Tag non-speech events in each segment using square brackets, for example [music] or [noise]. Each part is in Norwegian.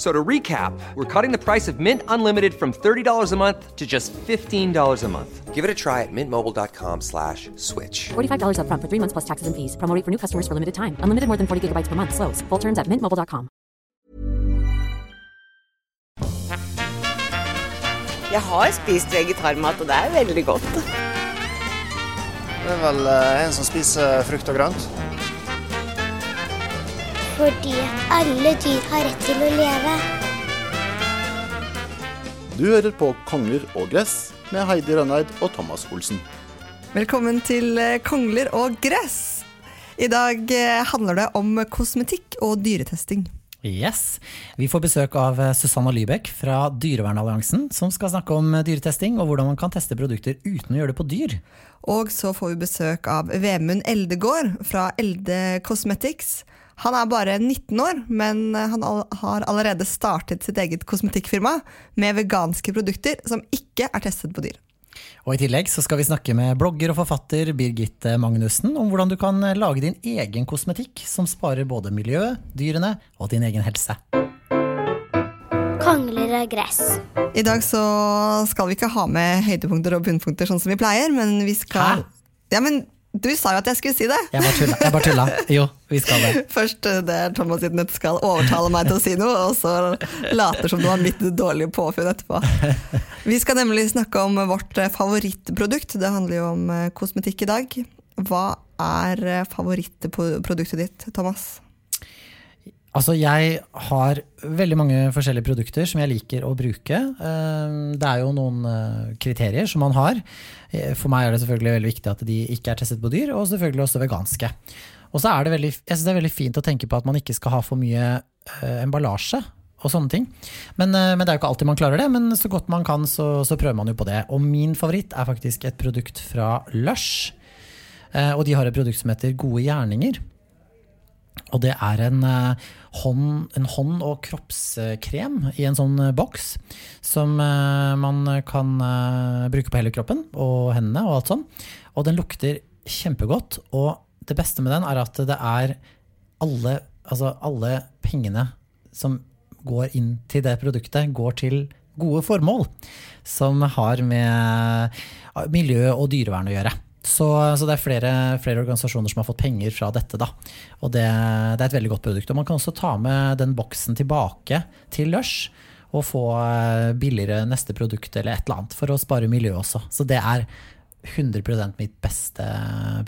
F- So to recap, we're cutting the price of Mint Unlimited from $30 a month to just $15 a month. Give it a try at mintmobile.com slash switch. $45 upfront for three months plus taxes and fees. Promo rate for new customers for limited time. Unlimited more than 40 gigabytes per month. Slows. Full terms at mintmobile.com. Jeg har spist vegetarmat, og det er veldig godt. Det er vel eh, en som spiser frukt og grønt. Fordi alle dyr har rett til å leve. Du hører på Konger og gress med Heidi Rønneid og Thomas Olsen. Velkommen til eh, Kongler og gress. I dag eh, handler det om kosmetikk og dyretesting. Yes. Vi får besøk av eh, Susanna Lybekk fra Dyrevernalliansen, som skal snakke om dyretesting og hvordan man kan teste produkter uten å gjøre det på dyr. Og så får vi besøk av Vemund Eldegård fra Elde Cosmetics. Han er bare 19 år, men eh, han all har allerede startet sitt eget kosmetikkfirma med veganske produkter som ikke er testet på dyr. Og I tillegg så skal vi snakke med blogger og forfatter Birgitte Magnussen om hvordan du kan eh, lage din egen kosmetikk som sparer både miljøet, dyrene og din egen helse. Kongler og gress. I dag så skal vi ikke ha med høydepunkter og bunnpunkter sånn som vi pleier, men vi skal Hæ? Ja, men du sa jo at jeg skulle si det! Jeg bare tulla. Jeg bare tulla. Jo, vi skal det. [laughs] Først eh, det er Thomas sitt nøtteskall overtaler meg til å si noe, og så later som det var mitt dårlige påfunn etterpå. [laughs] Vi skal nemlig snakke om vårt eh, favorittprodukt. Det handler jo om eh, kosmetikk i dag. Hva er favorittproduktet ditt, Thomas? Altså, jeg har veldig mange forskjellige produkter som jeg liker å bruke. Eh, Det er jo noen eh, kriterier som man har. Eh, For meg er det selvfølgelig veldig viktig at de ikke er testet på dyr, og selvfølgelig også veganske. Og så er det veldig, jeg synes det er veldig fint å tenke på at man ikke skal ha for mye eh, emballasje og sånne ting. Men, men det er jo ikke alltid man klarer det, men så godt man kan, så, så prøver man jo på det. Og min favoritt er faktisk et produkt fra Lush. Og de har et produkt som heter Gode gjerninger. Og det er en, eh, hånd, en hånd- og kroppskrem i en sånn eh, boks som eh, man kan bruke på hele kroppen og hendene og alt sånn. Og den lukter kjempegodt, og det beste med den er at det er alle, altså alle pengene som går inn til det produktet, går til gode formål som har med miljø og dyrevern å gjøre. Så, så det er flere, flere organisasjoner som har fått penger fra dette. Da. Og det, det er et veldig godt produkt. Og man kan også ta med den boksen tilbake til Lush og få eh, billigere neste produkt eller et eller annet for å spare miljø også. Så det er 100% mitt beste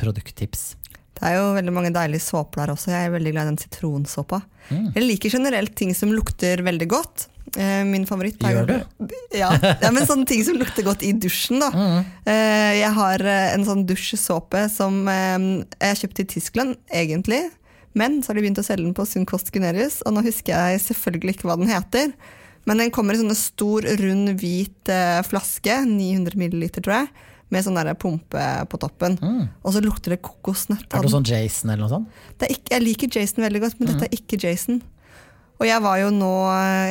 produkttips. Det er jo veldig mange deilige såper der også. Jeg er veldig glad i den sitronsåpa. Jeg liker generelt ting som lukter veldig godt. Eh, Min favoritt Gjør du? Ja, ja, men sånne ting som lukter godt i dusjen, da. Mm. Jeg har eh, en sånn dusjsåpe som eh, jeg kjøpte i Tyskland, egentlig. Men så har de begynt å selge den på Sunn Kost Gunerius, og nå husker jeg selvfølgelig ikke hva den heter. Men den kommer i sånne stor, rund, hvit eh, flaske, 900 milliliter, tror jeg, med sånn der pumpe på toppen. Og så lukter det kokosnøtt. Er det sånn Jason eller noe sånt? Det ikke, jeg liker Jason veldig godt, men dette er ikke Jason. Og jeg var jo nå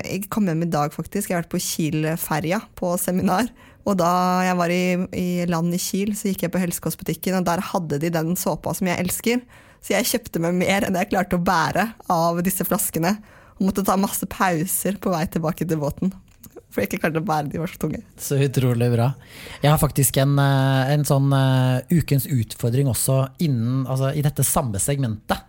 Jeg kom hjem i dag, faktisk. Jeg har vært på Kiel-ferja på seminar. Og da jeg var i, i land i Kiel, så gikk jeg på helsekostbutikken, og der hadde de den såpa som jeg elsker. Så jeg kjøpte meg mer enn jeg klarte å bære av disse flaskene. Og måtte ta masse pauser på vei tilbake til båten. For jeg ikke klarte å bære de var så tunge. Så utrolig bra. Jeg har faktisk en, eh, en sånn uh, ukens utfordring også innen, altså, i dette samme segmentet.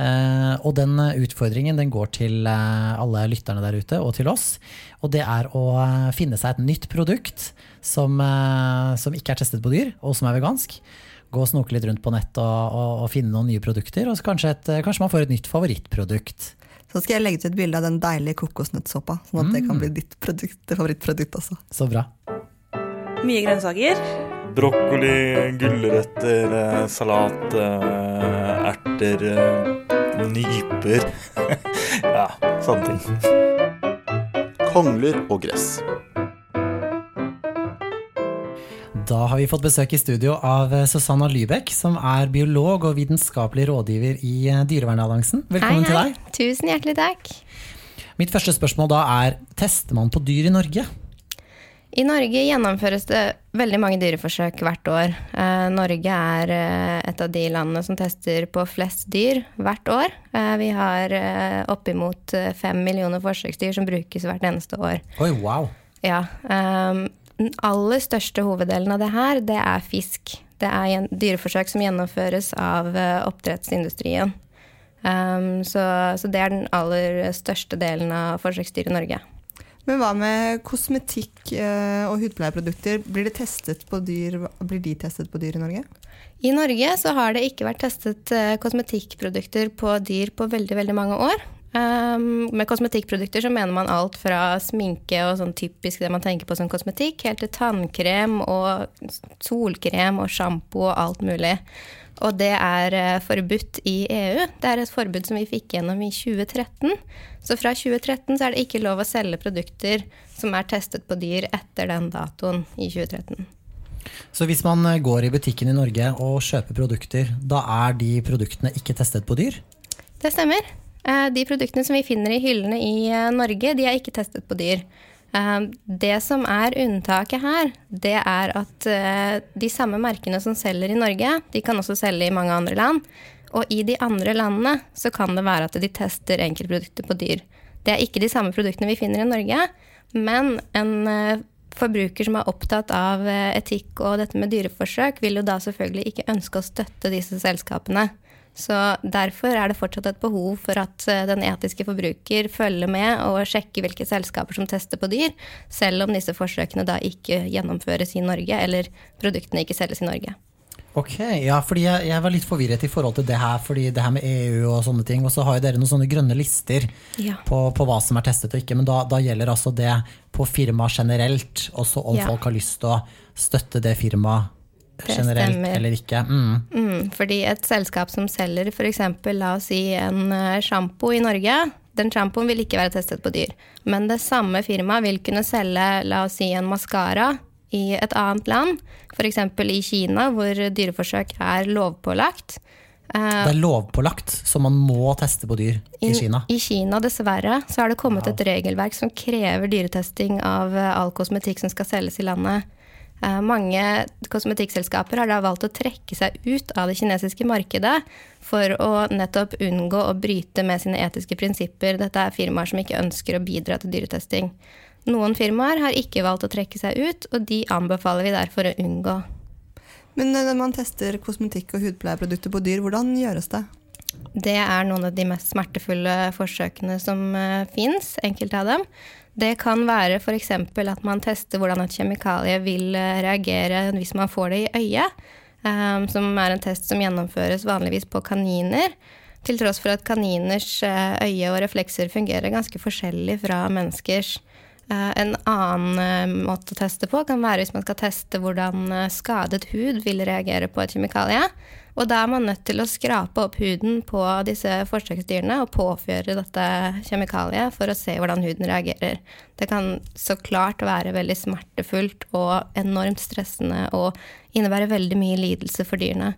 Uh, og den utfordringen den går til uh, alle lytterne der ute, og til oss. Og det er å finne seg et nytt produkt som, som ikke er testet på dyr, og som er vegansk. Gå og snoke litt rundt på nett og, og, og finne noen nye produkter, og kanskje, et, kanskje man får et nytt favorittprodukt. Så skal jeg legge ut et bilde av den deilige kokosnøttsåpa, sånn at det kan bli ditt produkt, favorittprodukt også. Så bra. Mye grønnsaker. Brokkoli, gulrøtter, eh, salat, eh, erter, eh, nyper. [laughs] ja, sånne ting. Kongler og gress. Da har vi fått besøk i studio av eh, Susanna Lybekk, som er biolog og vitenskapelig rådgiver i eh, Dyrevernalliansen. Velkommen til deg. Tusen hjertelig takk. Mitt første spørsmål da er tester man på dyr i Norge? I Norge gjennomføres det veldig mange dyreforsøk hvert år. Eh, Norge er et av de landene som tester på flest dyr hvert år. Vi har oppimot fem millioner forsøksdyr som brukes hvert eneste år. Oi, wow. Ja, ehm, Den aller største hoveddelen av det her, det er fisk. Det er dyreforsøk som gjennomføres av eh, oppdrettsindustrien. Um, så, så det er den aller største delen av forsøksdyr i Norge. Men hva med kosmetikk eh, og hudpleieprodukter? Blir, det testet på dyr, blir de testet på dyr i Norge? I Norge så har det ikke vært testet eh, kosmetikkprodukter på dyr på veldig, veldig mange år. Um, med kosmetikkprodukter så mener man alt fra sminke og sånn typisk det man tenker på som kosmetikk, helt til tannkrem og solkrem og sjampo og alt mulig. Og det er eh, forbudt i EU. Det er et forbud som vi fikk gjennom i 2013. Så fra 2013 så er det ikke lov å selge produkter som er testet på dyr etter den datoen i 2013. Så hvis man eh, går i butikken i Norge og kjøper produkter, da er de produktene ikke testet på dyr? Det stemmer. Eh, De produktene som vi finner i hyllene i eh, Norge, de er ikke testet på dyr. Eh, Det som er unntaket her, det er at de samme merkene som selger i Norge, de kan også selge i mange andre land. Og i de andre landene så kan det være at de tester enkeltprodukter på dyr. Det er ikke de samme produktene vi finner i Norge, men en forbruker som er opptatt av etikk og dette med dyreforsøk, vil jo da selvfølgelig ikke ønske å støtte disse selskapene. Så derfor er det fortsatt et behov for at eh, den etiske forbruker følger med og sjekker hvilke selskaper som tester på dyr, selv om disse forsøkene da ikke gjennomføres i Norge, eller produktene ikke selges i Norge. Ok, ja, fordi jeg, jeg var litt forvirret i forhold til det her, fordi det her med EU og sånne ting, og så har jo dere noen sånne grønne lister Ja. på, på hva som er testet og ikke, men da, da gjelder altså det på firma generelt, også om Ja. folk har lyst til å støtte det firmaet generelt stemmer. eller ikke. Mm. Mm, fordi et selskap som selger f.eks. la oss si en eh, sjampo i Norge, den sjampoen vil ikke være testet på dyr. Men det samme firmaet vil kunne selge la oss si en maskara i et annet land, f.eks. i Kina, hvor dyreforsøk er lovpålagt. Eh, Det er lovpålagt, så man må teste på dyr i Kina. I Kina, dessverre, så har det kommet et regelverk som krever dyretesting av eh, all kosmetikk som skal selges i landet. Eh, Mange kosmetikkselskaper har da valgt å trekke seg ut av det kinesiske markedet for å nettopp unngå å bryte med sine etiske prinsipper. Dette er firmaer som ikke ønsker å bidra til dyretesting. Noen firmaer har ikke valgt å trekke seg ut, og de anbefaler vi derfor å unngå. Men eh, når man tester kosmetikk og hudpleieprodukter på dyr, hvordan gjøres det? Det er noen av de mest smertefulle forsøkene som uh, fins, enkelte av dem. Det kan være f.eks. at man tester hvordan et kjemikalie vil eh, reagere hvis man får det i øyet, um, som er en test som gjennomføres vanligvis på kaniner. Til tross for at kaniners eh, øye og reflekser fungerer ganske forskjellig fra menneskers. Eh, En annen eh, måte å teste på kan være hvis man skal teste hvordan eh, skadet hud vil reagere på et kjemikalie. Og da er man nødt til å skrape opp huden på disse forsøksdyrene og påføre dette kjemikaliet for å se hvordan huden reagerer. Det kan så klart være veldig smertefullt og enormt stressende og innebære veldig mye lidelse for dyrene.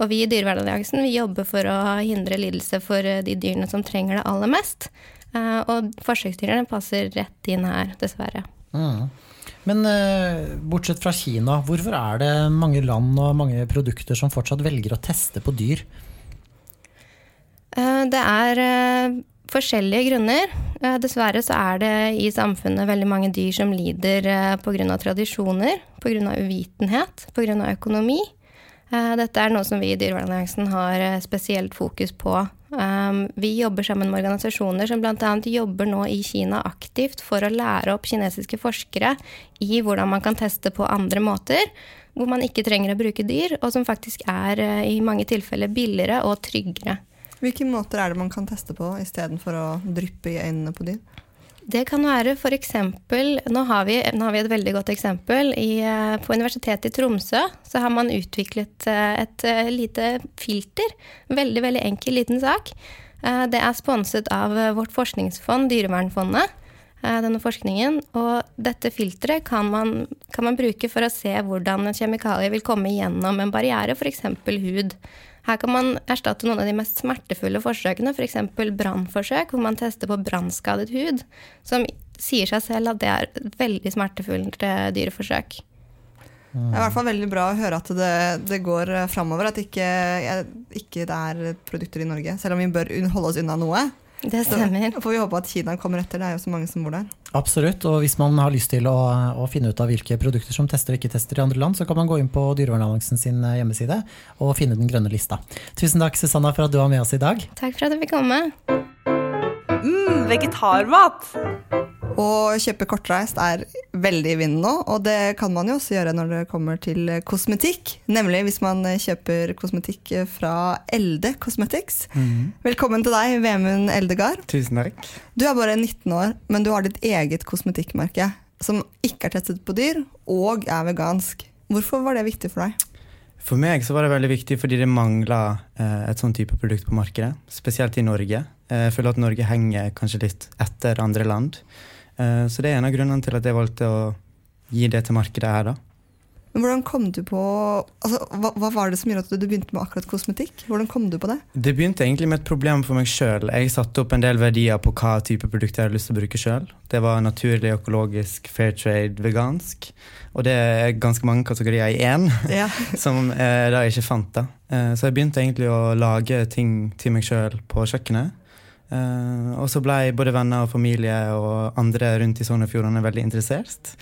Og vi i Dyrevernalliansen jobber for å hindre lidelse for eh, de dyrene som trenger det aller mest. Eh, Og forsøksdyrene passer rett inn her, dessverre. Mm. Men eh, bortsett fra Kina, hvorfor er det mange land og mange produkter som fortsatt velger å teste på dyr? Eh, Det er eh, forskjellige grunner. Eh, Dessverre så er det i samfunnet veldig mange dyr som lider pga. tradisjoner, pga. uvitenhet, pga. økonomi. Dette er noe som vi i Dyrevernalliansen har spesielt fokus på. Um, Vi jobber sammen med organisasjoner som bl.a. jobber nå i Kina aktivt for å lære opp kinesiske forskere i hvordan man kan teste på andre måter, hvor man ikke trenger å bruke dyr, og som faktisk er eh, i mange tilfeller billigere og tryggere. Hvilke måter er det man kan teste på istedenfor å dryppe i øynene på dyr? Det kan være f.eks. Nå, nå har vi et veldig godt eksempel. I, eh, på Universitetet i Tromsø så har man utviklet eh, et eh, lite filter. Veldig, veldig enkel liten sak. Det er sponset av vårt forskningsfond, Dyrevernfondet, denne forskningen. Og dette filteret kan man, kan man bruke for å se hvordan en kjemikalie vil komme gjennom en barriere, f.eks. hud. Her kan man erstatte noen av de mest smertefulle forsøkene, f.eks. For brannforsøk, hvor man tester på brannskadet hud, som sier seg selv at det er veldig smertefullt eh, dyreforsøk. Det er i hvert fall veldig bra å høre at det, det går framover, at ikke, ikke det er produkter i Norge. Selv om vi bør holde oss unna noe. Det stemmer. Så får vi håpe at Kina kommer etter. Det er jo så mange som bor der. Absolutt. Og hvis man har lyst til å, å, finne ut av hvilke produkter som tester og ikke tester i andre land, så kan man gå inn på Dyrevernalliansen sin eh, hjemmeside og finne den grønne lista. Tusen takk, Susanna, for at du var med oss i dag. Takk for at du fikk komme. mm, vegetarmat! Å kjøpe kortreist er veldig i vinden nå, og det kan man jo også gjøre når det kommer til kosmetikk. Nemlig hvis man kjøper kosmetikk fra Elde Cosmetics. Mm. Velkommen til deg, Vemund Eldegard. Tusen takk. Du er bare 19 år, men du har ditt eget kosmetikkmerke som ikke er testet på dyr, og er vegansk. Hvorfor var det viktig for deg? For meg så var det veldig viktig fordi det mangla eh, et sånn type produkt på markedet. Spesielt i Norge. Eh, jeg føler at Norge henger kanskje litt etter andre land. Eh, så det er en av grunnene til at jeg valgte å gi det til markedet her, da. Men hvordan kom du på altså, hva, hva, var det som gjorde at du begynte med akkurat kosmetikk? Hvordan kom du på Det Det begynte egentlig med et problem for meg sjøl. Jeg satte opp en del verdier på hva type produkter jeg hadde lyst til å bruke sjøl. Det var naturlig, økologisk, fair trade, vegansk. Og det er ganske mange kategorier i én, [laughs] ja. som jeg da ikke fant. da. Eh, så jeg begynte egentlig å lage ting til meg sjøl på kjøkkenet. Uh, og så ble både venner og familie og andre rundt i Sogn og Fjordane veldig interessert.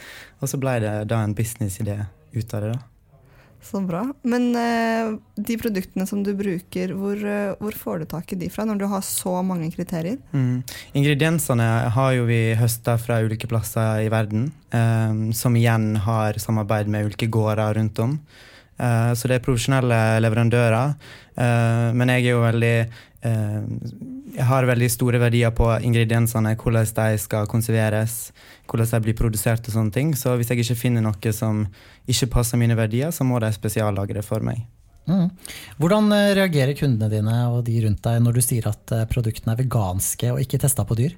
Og så ble det da en businessidé ut av det. da. Så bra. Men uh, de produktene som du bruker, hvor, uh, hvor, får du tak i de fra, når du har så mange kriterier? Mm. Ingrediensene har jo vi høsta fra ulike plasser i verden, som igjen har samarbeid med ulike gårder rundt om. Så det er profesjonelle leverandører. men jeg er jo veldig jeg har veldig store verdier på ingrediensene, hvordan de skal konserveres, hvordan de blir produsert og sånne ting. Så hvis jeg ikke finner noe som ikke passer mine verdier, så må de spesiallagre for meg. Mm. Hvordan eh, reagerer kundene dine og de rundt deg når du sier at eh, produktene er veganske og ikke testa på dyr?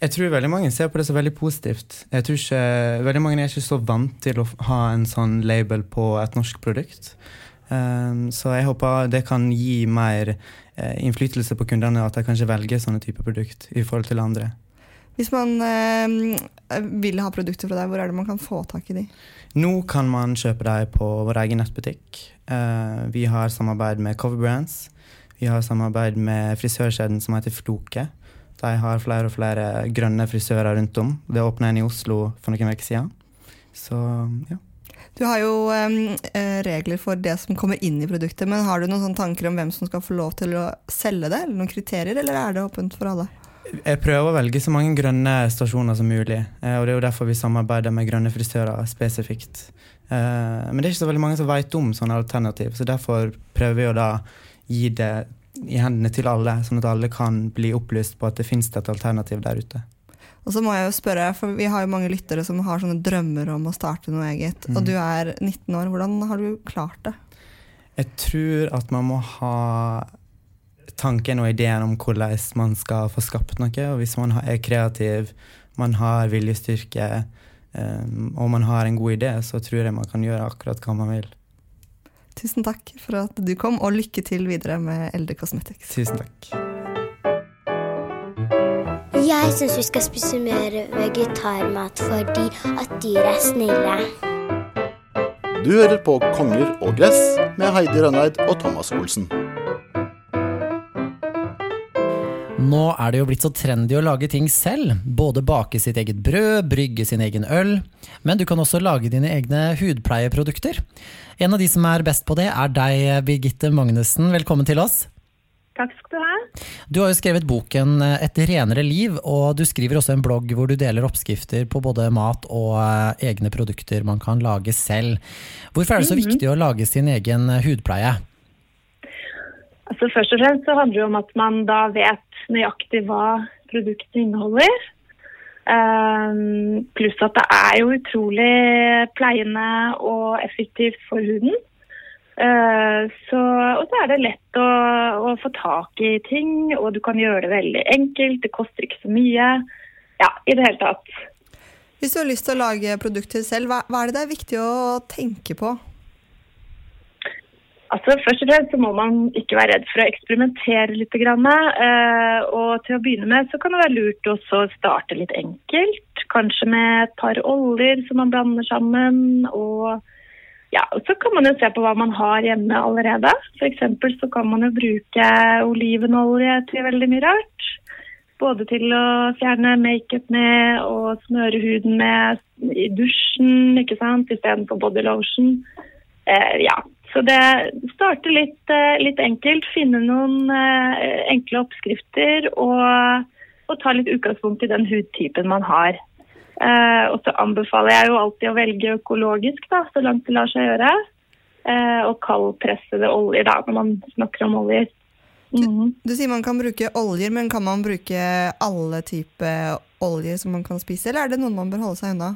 Jeg tror veldig mange ser på det som veldig positivt. Jeg tror ikke, veldig Mange er ikke så vant til å ha en sånn label på et norsk produkt. Um, så jeg håper det kan gi mer uh, innflytelse på kundene, at de kanskje velger sånne typer produkt i forhold til andre. Hvis man uh, vil ha produkter fra deg, hvor er det man kan få tak i de? Nå kan man kjøpe dem på vår egen nettbutikk. Uh, vi har samarbeid med Coverbrands. Vi har samarbeid med frisørkjeden som heter Floke. De har flere og flere grønne frisører rundt om. Det åpna en i Oslo for noen uker siden. Så ja. Du har jo um, regler for det som kommer inn i produktet, men har du noen tanker om hvem som skal få lov til å selge det? eller noen kriterier, eller er det åpent for alle? Jeg prøver å velge så mange grønne stasjoner som mulig. Eh, og Det er jo derfor vi samarbeider med grønne frisører spesifikt. Eh, men det er ikke så veldig mange som vet om sånne alternativ, så derfor prøver vi å da gi det i hendene til alle, sånn at alle kan bli opplyst på at det finnes et alternativ der ute. Og så må jeg jo spørre, for Vi har jo mange lyttere som har sånne drømmer om å starte noe eget. Mm. Og du er 19 år. Hvordan har du klart det? Jeg tror at man må ha tanken og ideen om hvordan man skal få skapt noe. Og hvis man er kreativ, man har viljestyrke um, og man har en god idé, så tror jeg man kan gjøre akkurat hva man vil. Tusen takk for at du kom, og lykke til videre med Elde Cosmetics. Tusen takk. Jeg syns vi skal spise mer vegetarmat fordi at dyr er snille. Du hører på Konger og gress med Heidi Rønneid og Thomas Olsen. Nå er det jo blitt så trendy å lage ting selv. Både bake sitt eget brød, brygge sin egen øl. Men du kan også lage dine egne hudpleieprodukter. En av de som er best på det, er deg, Birgitte Magnussen. Velkommen til oss. Takk skal du ha. Du har jo skrevet boken eh, Et renere liv, og du skriver også en blogg hvor du deler oppskrifter på både mat og eh, egne produkter man kan lage selv. Hvorfor er det så mm -hmm. viktig å lage sin egen eh, hudpleie? Altså Først og fremst så handler det om at man da vet nøyaktig hva produktet inneholder. Um, pluss at det er jo utrolig pleiende og effektivt for huden. Eh, så, og så er det lett å, å, få tak i ting, og du kan gjøre det veldig enkelt. Det koster ikke så mye. Ja, i det hele tatt. Hvis du har lyst til å lage produkter selv, hva, hva er det det er viktig å tenke på? Altså, Først og fremst så må man ikke være redd for å eksperimentere litt. Grann, eh, og til å begynne med så kan det være lurt også å starte litt enkelt. Kanskje med et par oljer som man blander sammen. og ja, og Så kan man jo se på hva man har hjemme allerede. F.eks. så kan man jo bruke olivenolje til veldig mye rart. Både til å fjerne makeup med og smøre huden med i dusjen ikke sant, istedenfor body lotion. Eh, ja, så det starter litt, eh, litt enkelt. Finne noen eh, enkle oppskrifter og, og, ta litt utgangspunkt i den hudtypen man har. Eh, og så anbefaler jeg jo alltid å velge økologisk, da, så langt det lar seg gjøre. Eh, og kaldpressede oljer, da, når man snakker om oljer. Mm. Du, du, sier man kan bruke oljer, men kan man bruke alle typer oljer som man kan spise, eller er det noen man bør holde seg unna?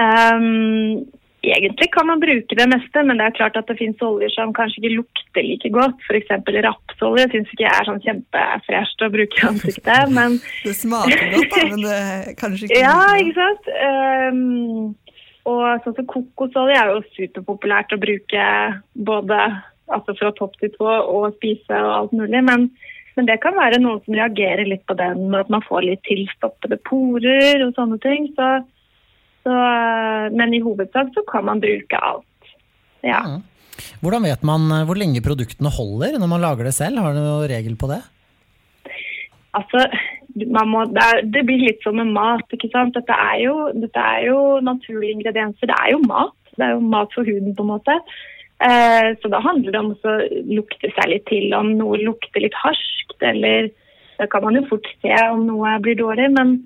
Um, Egentlig kan man bruke det meste, men det er klart at det finnes oljer som kanskje ikke lukter like godt. F.eks. rapsolje syns ikke jeg er sånn kjempefresht å bruke i ansiktet. [laughs] Men... det smaker godt, da, men det kanskje ikke Ja, ikke sant. Um, og sånn som kokosolje er jo superpopulært å bruke både altså fra topp til tå og spise og alt mulig. Men, men, det kan være noen som reagerer litt på den at man får litt tilstoppede porer og sånne ting. Så så, men i hovedsak så kan man bruke alt. Ja. Mm. Hvordan vet man eh, hvor lenge produktene holder når man lager det selv? Har du noen regel på det? Altså, må, det, er, det, blir litt som med mat. ikke sant? Dette er, jo, dette er jo naturlige ingredienser. Det er jo mat. Det er jo mat for huden, på en måte. Eh, så da handler det om å lukte seg litt til. Om noe lukter litt harskt, eller Da kan man jo fort se om noe blir dårlig. men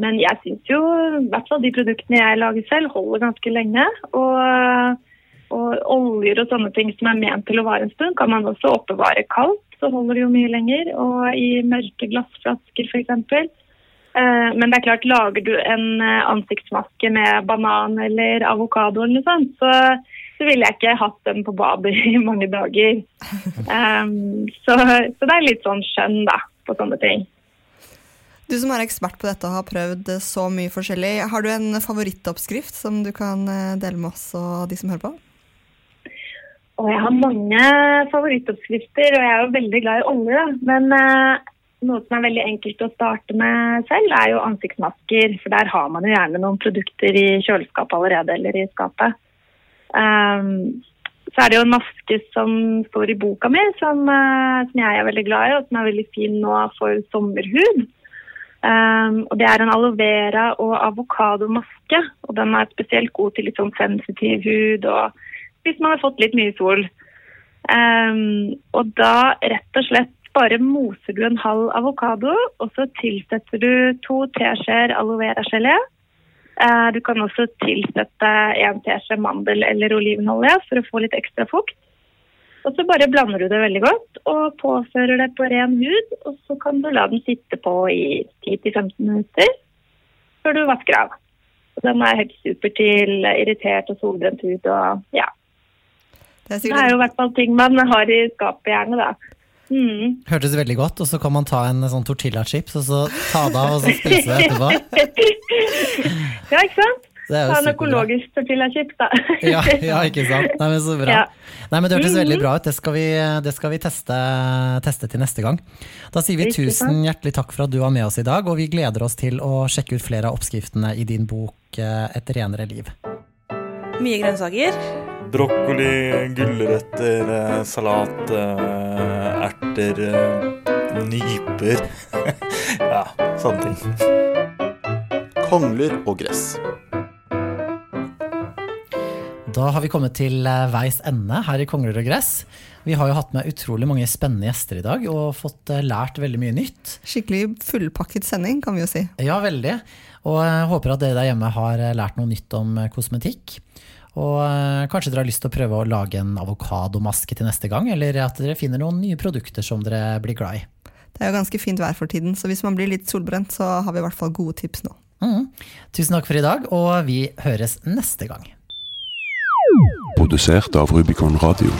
men jeg syns jo i hvert fall de produktene jeg lager selv, holder ganske lenge. Og, og, oljer og sånne ting som er ment til å vare en stund, kan man også oppbevare kaldt. Så holder det jo mye lenger. Og i mørke glassflasker f.eks. Eh, men det er klart, lager du en eh, ansiktsmaske med banan eller avokado, eller noe sånt, så, så ville jeg ikke hatt den på badet i mange dager. Um, [laughs] så, så det er litt sånn skjønn da, på sånne ting. Du som er ekspert på dette og har prøvd så mye forskjellig, har du en favorittoppskrift som du kan eh, dele med oss og de som hører på? Og jeg har mange favorittoppskrifter, og jeg er jo veldig glad i olje. Men eh, noe som er veldig enkelt å starte med selv, er jo ansiktsmasker. For der har man jo gjerne noen produkter i kjøleskapet allerede, eller i skapet. Um, så er det jo en maske som står i boka mi, som, uh, som jeg er veldig glad i, og som er veldig fin nå for sommerhud. Um, og Det er en aloe vera og avokadomaske. og Den er spesielt god til litt sånn sensitiv hud og hvis man har fått litt mye sol. Um, og Da rett og slett bare moser du en halv avokado, og så tilsetter du to teskjeer aloe vera-gelé. Uh, du kan også tilsette en teskje mandel- eller olivenolje for å få litt ekstra fukt. Og så bare blander du det veldig godt og påfører det på ren hud. Og så kan du la den sitte på i 10-15 minutter før du vasker av. Og den er helt super til irritert og solbrent hud og ja. Det er, det er jo i hvert fall ting man har i skapet gjerne, da. Mm. Hørtes veldig godt, og så kan man ta en sånn tortillachips og så ta det av og så spise det etterpå. [laughs] ja, ikke sant? Ta en økologisk tortillachips, da. [laughs] ja, ja, ikke sant. Nei, men så bra. Ja. Nei, men Det hørtes veldig mhm. bra ut. Det skal vi, det skal vi teste, teste, til neste gang. Da sier vi tusen hjertelig takk for at du var med oss i dag, og vi gleder oss til å sjekke ut flere av oppskriftene i din bok eh, Et renere liv. Mye grønnsaker. Brokkoli, gulrøtter, eh, salat, eh, erter, nyper. [laughs] ja, sånne ting. Kongler og gress. Da har vi kommet til eh, veis ende her i Kongler og gress. Vi har jo hatt med utrolig mange spennende gjester i dag og fått eh, lært veldig mye nytt. Skikkelig fullpakket sending, kan vi jo si. Ja, veldig. Og jeg håper at dere der hjemme har eh, lært noe nytt om kosmetikk. Og kanskje dere har lyst til å prøve å lage en avokadomaske til neste gang, eller at dere finner noen nye produkter som dere blir glad i. Det er jo ganske fint vær for tiden, så hvis man blir litt solbrent, så har vi i hvert fall gode tips nå. Mm. Tusen takk for i dag, og vi høres neste gang. Produsert av Rubicon Radio.